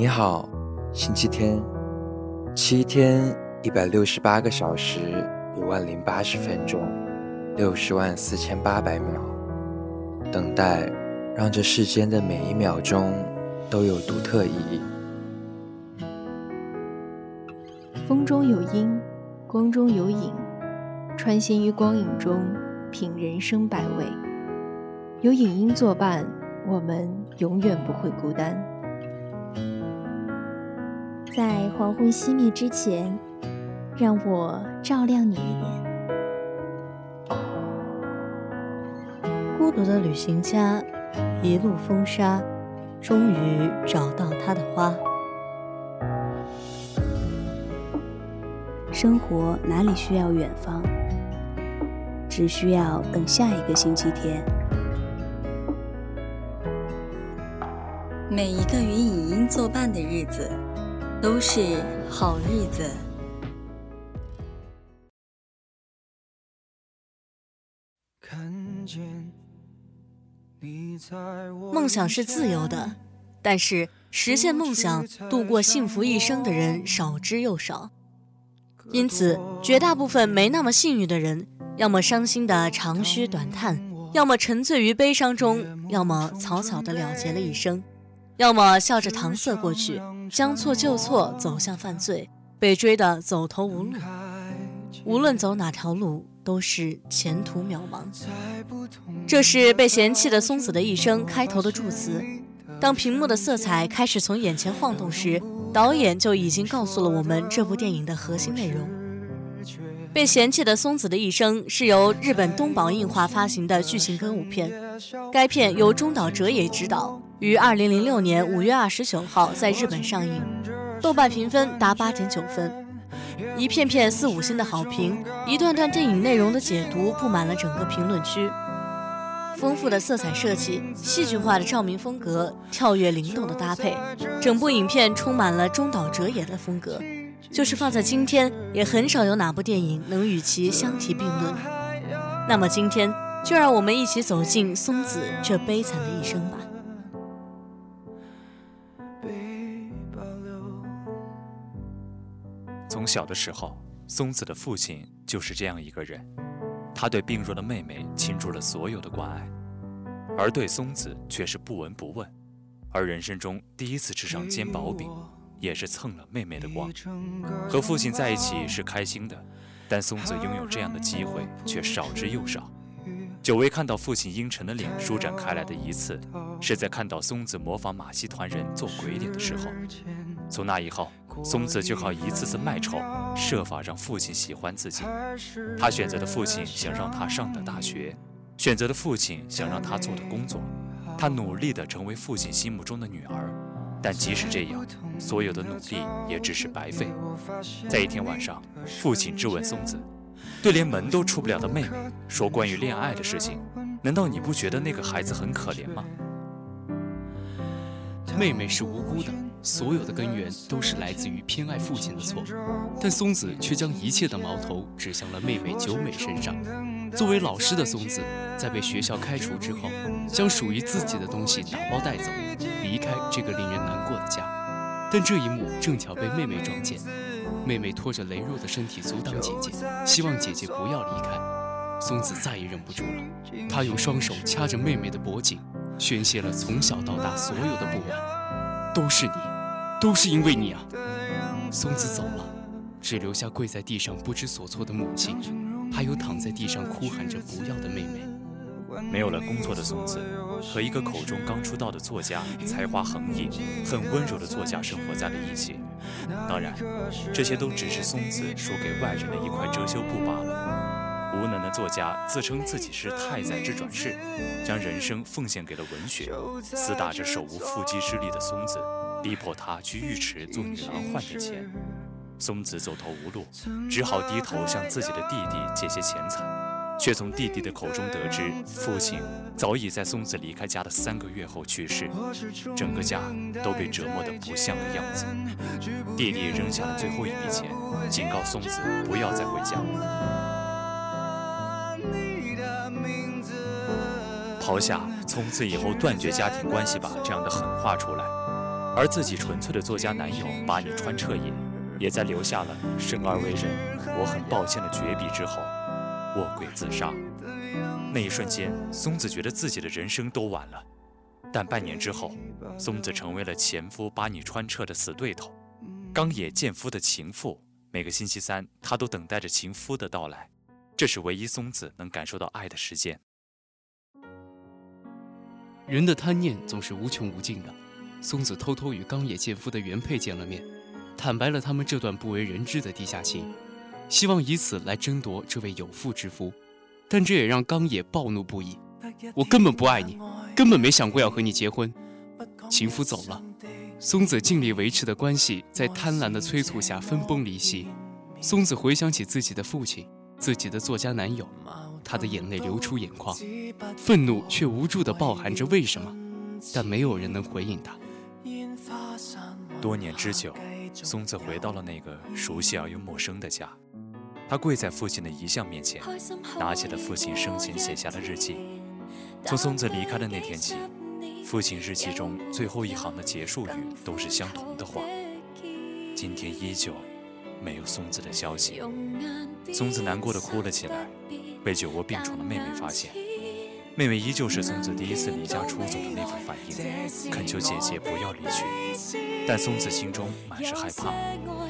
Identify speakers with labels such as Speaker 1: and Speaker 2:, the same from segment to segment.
Speaker 1: 你好，星期天，七天一百六十八个小时，一万零八十分钟，六十万四千八百秒，等待，让这世间的每一秒钟都有独特意义。
Speaker 2: 风中有音，光中有影，穿行于光影中，品人生百味。有影音作伴，我们永远不会孤单。
Speaker 3: 在黄昏熄灭之前，让我照亮你一点。
Speaker 4: 孤独的旅行家，一路风沙，终于找到他的花。
Speaker 5: 生活哪里需要远方？只需要等下一个星期天。
Speaker 6: 每一个与影音作伴的日子。都是好日子。
Speaker 7: 梦想是自由的，但是实现梦想、度过幸福一生的人少之又少。因此，绝大部分没那么幸运的人，要么伤心的长吁短叹，要么沉醉于悲伤中，要么草草的了结了一生。要么笑着搪塞过去，将错就错，走向犯罪，被追得走投无路。无论走哪条路，都是前途渺茫。这是被嫌弃的松子的一生开头的祝词。当屏幕的色彩开始从眼前晃动时，导演就已经告诉了我们这部电影的核心内容。被嫌弃的松子的一生是由日本东宝映画发行的剧情歌舞片，该片由中岛哲也执导。于二零零六年五月二十九号在日本上映，豆瓣评分达八点九分，一片片四五星的好评，一段段电影内容的解读布满了整个评论区。丰富的色彩设计，戏剧化的照明风格，跳跃灵动的搭配，整部影片充满了中岛哲也的风格，就是放在今天，也很少有哪部电影能与其相提并论。那么今天，就让我们一起走进松子这悲惨的一生吧。
Speaker 8: 从小的时候，松子的父亲就是这样一个人，他对病弱的妹妹倾注了所有的关爱，而对松子却是不闻不问。而人生中第一次吃上煎薄饼，也是蹭了妹妹的光。和父亲在一起是开心的，但松子拥有这样的机会却少之又少。久违看到父亲阴沉的脸舒展开来的一次，是在看到松子模仿马戏团人做鬼脸的时候。从那以后，松子就靠一次次卖丑，设法让父亲喜欢自己。他选择的父亲想让他上的大学，选择的父亲想让他做的工作，他努力地成为父亲心目中的女儿。但即使这样，所有的努力也只是白费。在一天晚上，父亲质问松子：“对连门都出不了的妹妹说关于恋爱的事情，难道你不觉得那个孩子很可怜吗？”
Speaker 9: 妹妹是无辜的。所有的根源都是来自于偏爱父亲的错，但松子却将一切的矛头指向了妹妹九美身上。作为老师的松子，在被学校开除之后，将属于自己的东西打包带走，离开这个令人难过的家。但这一幕正巧被妹妹撞见，妹妹拖着羸弱的身体阻挡姐姐，希望姐姐不要离开。松子再也忍不住了，她用双手掐着妹妹的脖颈，宣泄了从小到大所有的不满，都是你。都是因为你啊！松子走了，只留下跪在地上不知所措的母亲，还有躺在地上哭喊着不要的妹妹。
Speaker 8: 没有了工作的松子，和一个口中刚出道的作家、才华横溢、很温柔的作家生活在了一起。当然，这些都只是松子说给外人的一块遮羞布罢了。无能的作家自称自己是太宰治转世，将人生奉献给了文学，厮打着手无缚鸡之力的松子。逼迫他去浴池做女郎换点钱，松子走投无路，只好低头向自己的弟弟借些钱财，却从弟弟的口中得知，父亲早已在松子离开家的三个月后去世，整个家都被折磨得不像个样子。弟弟扔下了最后一笔钱，警告松子不要再回家，抛下“从此以后断绝家庭关系吧”这样的狠话出来。而自己纯粹的作家男友把你穿彻也，也在留下了生而为人，我很抱歉的绝笔之后，卧轨自杀。那一瞬间，松子觉得自己的人生都完了。但半年之后，松子成为了前夫把你穿彻的死对头，冈野健夫的情妇。每个星期三，他都等待着情夫的到来，这是唯一松子能感受到爱的时间。
Speaker 9: 人的贪念总是无穷无尽的。松子偷偷与冈野健夫的原配见了面，坦白了他们这段不为人知的地下情，希望以此来争夺这位有妇之夫。但这也让冈野暴怒不已。我根本不爱你，根本没想过要和你结婚。情夫走了，松子尽力维持的关系在贪婪的催促下分崩离析。松子回想起自己的父亲，自己的作家男友，他的眼泪流出眼眶，愤怒却无助地抱含着为什么，但没有人能回应他。
Speaker 8: 多年之久，松子回到了那个熟悉而又陌生的家。他跪在父亲的遗像面前，拿起了父亲生前写下的日记。从松子离开的那天起，父亲日记中最后一行的结束语都是相同的话。今天依旧没有松子的消息。松子难过的哭了起来，被酒窝病床的妹妹发现。妹妹依旧是松子第一次离家出走的那副反应，恳求姐姐不要离去。但松子心中满是害怕，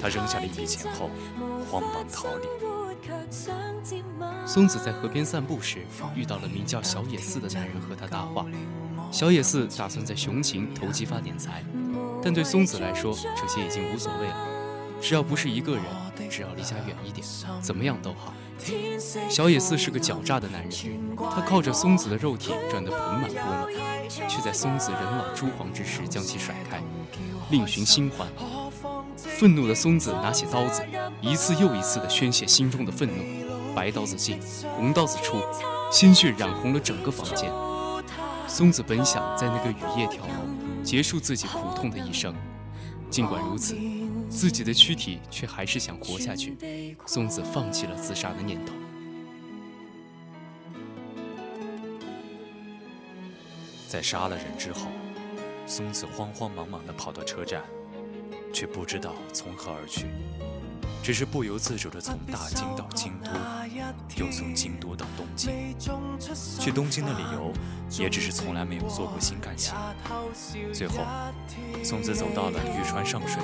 Speaker 8: 她扔下了一笔钱后，慌忙逃离。
Speaker 9: 松子在河边散步时，遇到了名叫小野寺的男人和他搭话。小野寺打算在熊情投机发点财，但对松子来说，这些已经无所谓了。只要不是一个人，只要离家远一点，怎么样都好。小野寺是个狡诈的男人，他靠着松子的肉体赚得盆满钵满，却在松子人老珠黄之时将其甩开，另寻新欢。愤怒的松子拿起刀子，一次又一次地宣泄心中的愤怒。白刀子进，红刀子出，鲜血染红了整个房间。松子本想在那个雨夜跳楼，结束自己苦痛的一生。尽管如此。自己的躯体却还是想活下去，松子放弃了自杀的念头。
Speaker 8: 在杀了人之后，松子慌慌忙忙地跑到车站，却不知道从何而去，只是不由自主地从大京到京都，又从京都到东京。去东京的理由，也只是从来没有坐过新干线。最后，松子走到了玉川上水。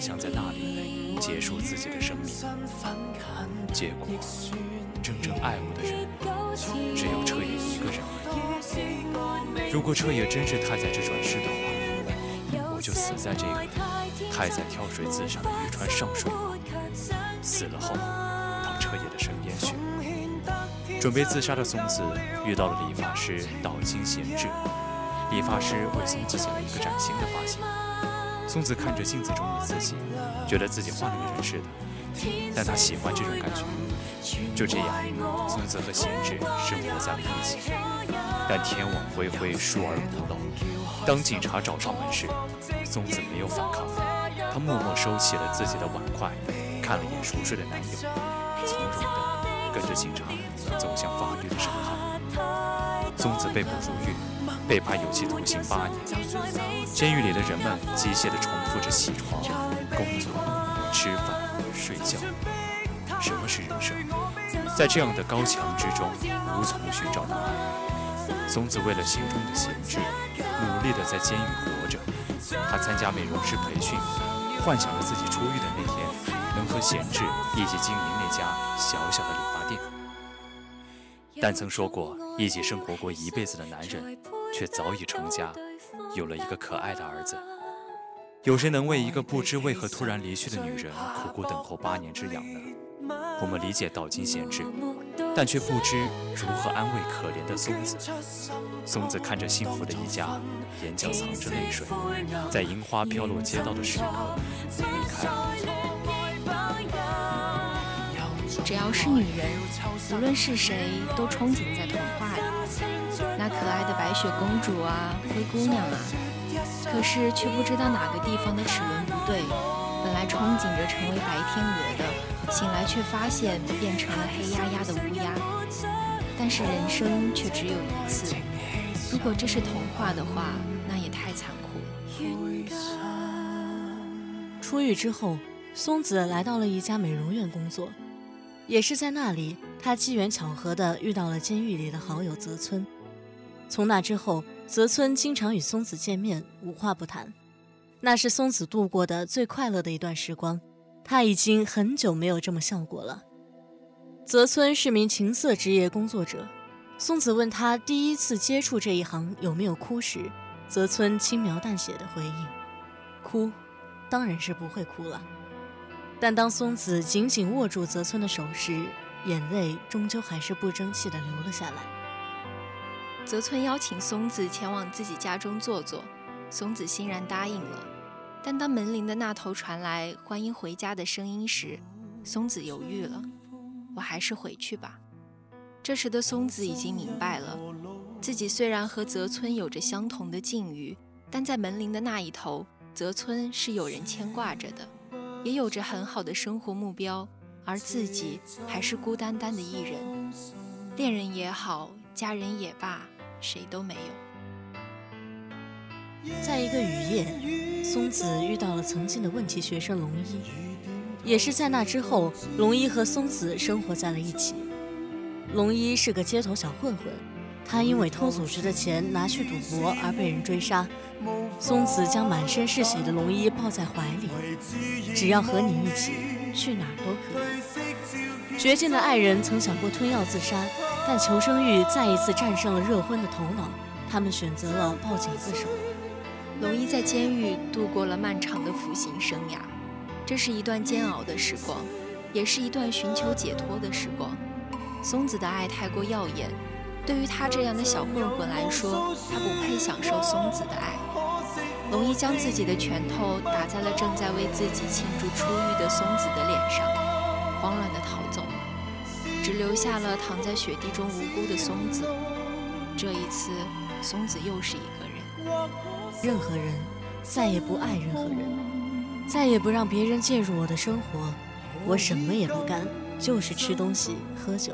Speaker 8: 想在那里结束自己的生命，结果真正爱我的人只有彻夜一个人而已。如果彻夜真是太宰治转世的话，我就死在这个太宰跳水自杀的渔船上水死了后，到彻夜的身边去。准备自杀的松子遇到了理发师岛津贤治，理发师为松子剪了一个崭新的发型。松子看着镜子中的自己，觉得自己换了个人似的，但他喜欢这种感觉。就这样，松子和贤治生活在了一起。但天网恢恢，疏而不漏。当警察找上门时，松子没有反抗，她默默收起了自己的碗筷，看了眼熟睡的男友，从容地跟着警察走向法律的审判。松子被捕入狱。被判有期徒刑八年。监狱里的人们机械地重复着起床、工作、吃饭、睡觉。什么是人生？在这样的高墙之中，无从寻找答案。松子为了心中的贤治，努力地在监狱活着。他参加美容师培训，幻想着自己出狱的那天，能和贤治一起经营那家小小的理发店。但曾说过一起生活过一辈子的男人。却早已成家，有了一个可爱的儿子。有谁能为一个不知为何突然离去的女人苦苦等候八年之痒呢？我们理解道金贤治，但却不知如何安慰可怜的松子。松子看着幸福的一家，眼角藏着泪水，在樱花飘落街道的时刻离开了。
Speaker 2: 只要是女人，无论是谁，都憧憬在童话里。那可爱的白雪公主啊，灰姑娘啊，可是却不知道哪个地方的齿轮不对。本来憧憬着成为白天鹅的，醒来却发现变成了黑压压的乌鸦。但是人生却只有一次，如果这是童话的话，那也太残酷了。
Speaker 7: 出狱之后，松子来到了一家美容院工作，也是在那里，他机缘巧合地遇到了监狱里的好友泽村。从那之后，泽村经常与松子见面，无话不谈。那是松子度过的最快乐的一段时光，他已经很久没有这么笑过了。泽村是名情色职业工作者。松子问他第一次接触这一行有没有哭时，泽村轻描淡写的回应：“哭，当然是不会哭了。”但当松子紧紧握住泽村的手时，眼泪终究还是不争气的流了下来。
Speaker 2: 泽村邀请松子前往自己家中坐坐，松子欣然答应了。但当门铃的那头传来欢迎回家的声音时，松子犹豫了：“我还是回去吧。”这时的松子已经明白了，自己虽然和泽村有着相同的境遇，但在门铃的那一头，泽村是有人牵挂着的，也有着很好的生活目标，而自己还是孤单单的一人。恋人也好，家人也罢，谁都没
Speaker 7: 有。在一个雨夜，松子遇到了曾经的问题学生龙一，也是在那之后，龙一和松子生活在了一起。龙一是个街头小混混，他因为偷组织的钱拿去赌博而被人追杀。松子将满身是血的龙一抱在怀里，只要和你一起，去哪儿都可以。绝境的爱人曾想过吞药自杀，但求生欲再一次战胜了热昏的头脑，他们选择了报警自首。
Speaker 2: 龙一在监狱度过了漫长的服刑生涯，这是一段煎熬的时光，也是一段寻求解脱的时光。松子的爱太过耀眼，对于他这样的小混混来说，他不配享受松子的爱。龙一将自己的拳头打在了正在为自己庆祝出狱的松子的脸上，只留下了躺在雪地中无辜的松子。这一次，松子又是一个人。
Speaker 7: 任何人再也不爱任何人，再也不让别人介入我的生活，我什么也不干，就是吃东西、喝酒。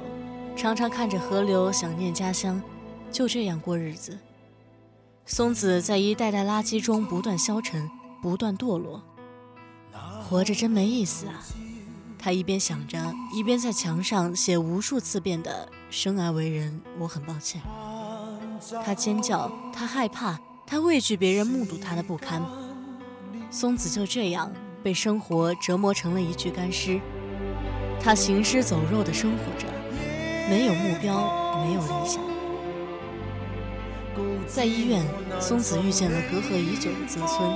Speaker 7: 常常看着河流，想念家乡，就这样过日子。松子在一袋袋垃圾中不断消沉，不断堕落，活着真没意思啊！他一边想着，一边在墙上写无数次遍的“生而为人，我很抱歉”。他尖叫，他害怕，他畏惧别人目睹他的不堪。松子就这样被生活折磨成了一具干尸，他行尸走肉地生活着。没有目标，没有理想。在医院，松子遇见了隔阂已久的泽村。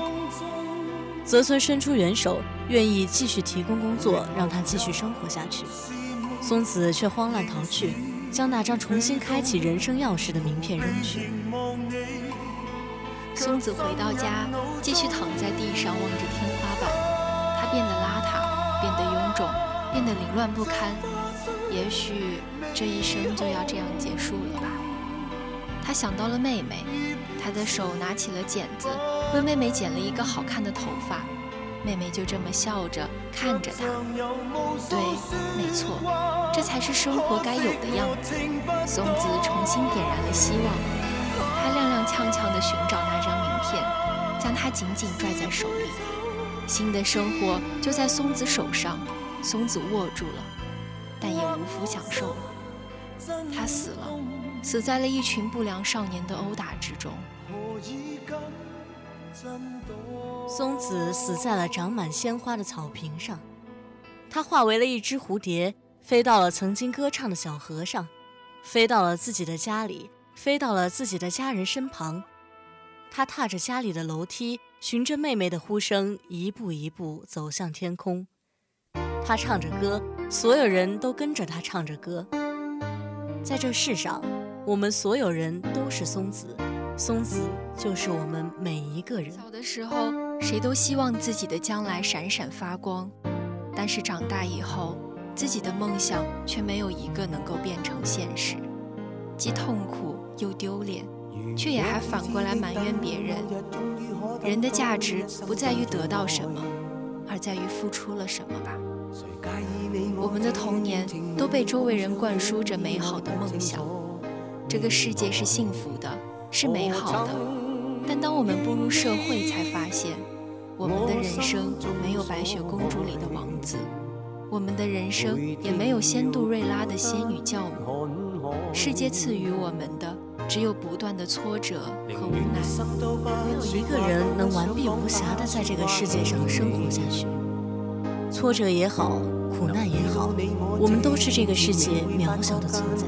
Speaker 7: 泽村伸出援手，愿意继续提供工作，让他继续生活下去。松子却慌乱逃去，将那张重新开启人生钥匙的名片扔去。
Speaker 2: 松子回到家，继续躺在地上望着天花板。他变得邋遢，变得臃肿，变得凌乱不堪。也许这一生就要这样结束了吧。他想到了妹妹，他的手拿起了剪子，为妹妹剪了一个好看的头发。妹妹就这么笑着看着他。对，没错，这才是生活该有的样子。松子重新点燃了希望，他踉踉跄跄地寻找那张名片，将它紧紧拽在手里。新的生活就在松子手上，松子握住了。但也无福享受了。他死了，死在了一群不良少年的殴打之中。
Speaker 7: 松子死在了长满鲜花的草坪上，他化为了一只蝴蝶，飞到了曾经歌唱的小河上，飞到了自己的家里，飞到了自己的家人身旁。他踏着家里的楼梯，循着妹妹的呼声，一步一步走向天空。他唱着歌。所有人都跟着他唱着歌，在这世上，我们所有人都是松子，松子就是我们每一个人。
Speaker 2: 小的时候，谁都希望自己的将来闪闪发光，但是长大以后，自己的梦想却没有一个能够变成现实，既痛苦又丢脸，却也还反过来埋怨别人。人的价值不在于得到什么，而在于付出了什么吧。我们的童年都被周围人灌输着美好的梦想，这个世界是幸福的，是美好的。但当我们步入社会，才发现我们的人生没有白雪公主里的王子，我们的人生也没有仙杜瑞拉的仙女教母。世界赐予我们的，只有不断的挫折和无奈。
Speaker 7: 没有一个人能完璧无瑕的在这个世界上生活下去。挫折也好，苦难也好，我们都是这个世界渺小的存在。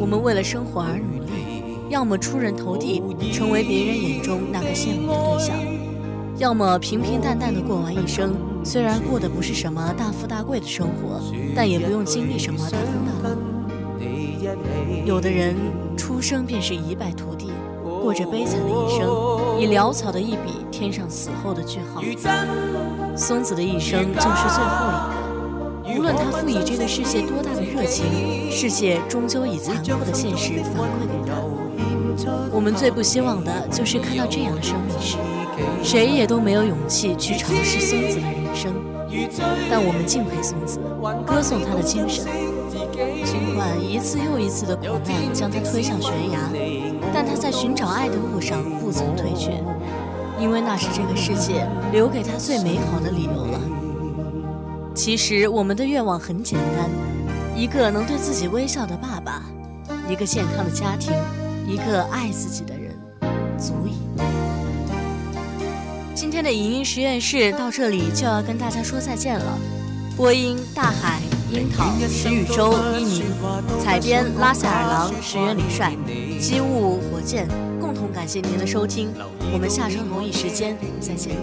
Speaker 7: 我们为了生活而努力，要么出人头地，成为别人眼中那个羡慕的对象；要么平平淡淡的过完一生，虽然过的不是什么大富大贵的生活，但也不用经历什么大风大浪。有的人出生便是一败涂地，过着悲惨的一生，以潦草的一笔添上死后的句号。松子的一生就是最后一个，无论他赋予这个世界多大的热情，世界终究以残酷的现实反馈给他。我们最不希望的就是看到这样的生命时，谁也都没有勇气去尝试松子的人生。但我们敬佩松子，歌颂他的精神。尽管一次又一次的苦难将他推向悬崖，但他在寻找爱的路上不曾退却，因为那是这个世界留给他最美好的理由了。其实我们的愿望很简单：一个能对自己微笑的爸爸，一个健康的家庭，一个爱自己的人，足矣。今天的影音实验室到这里就要跟大家说再见了。播音：大海。樱桃、石宇洲、一宁，采编拉塞尔狼、石原李帅，机务火箭，共同感谢您的收听，我们下周同一时间再见。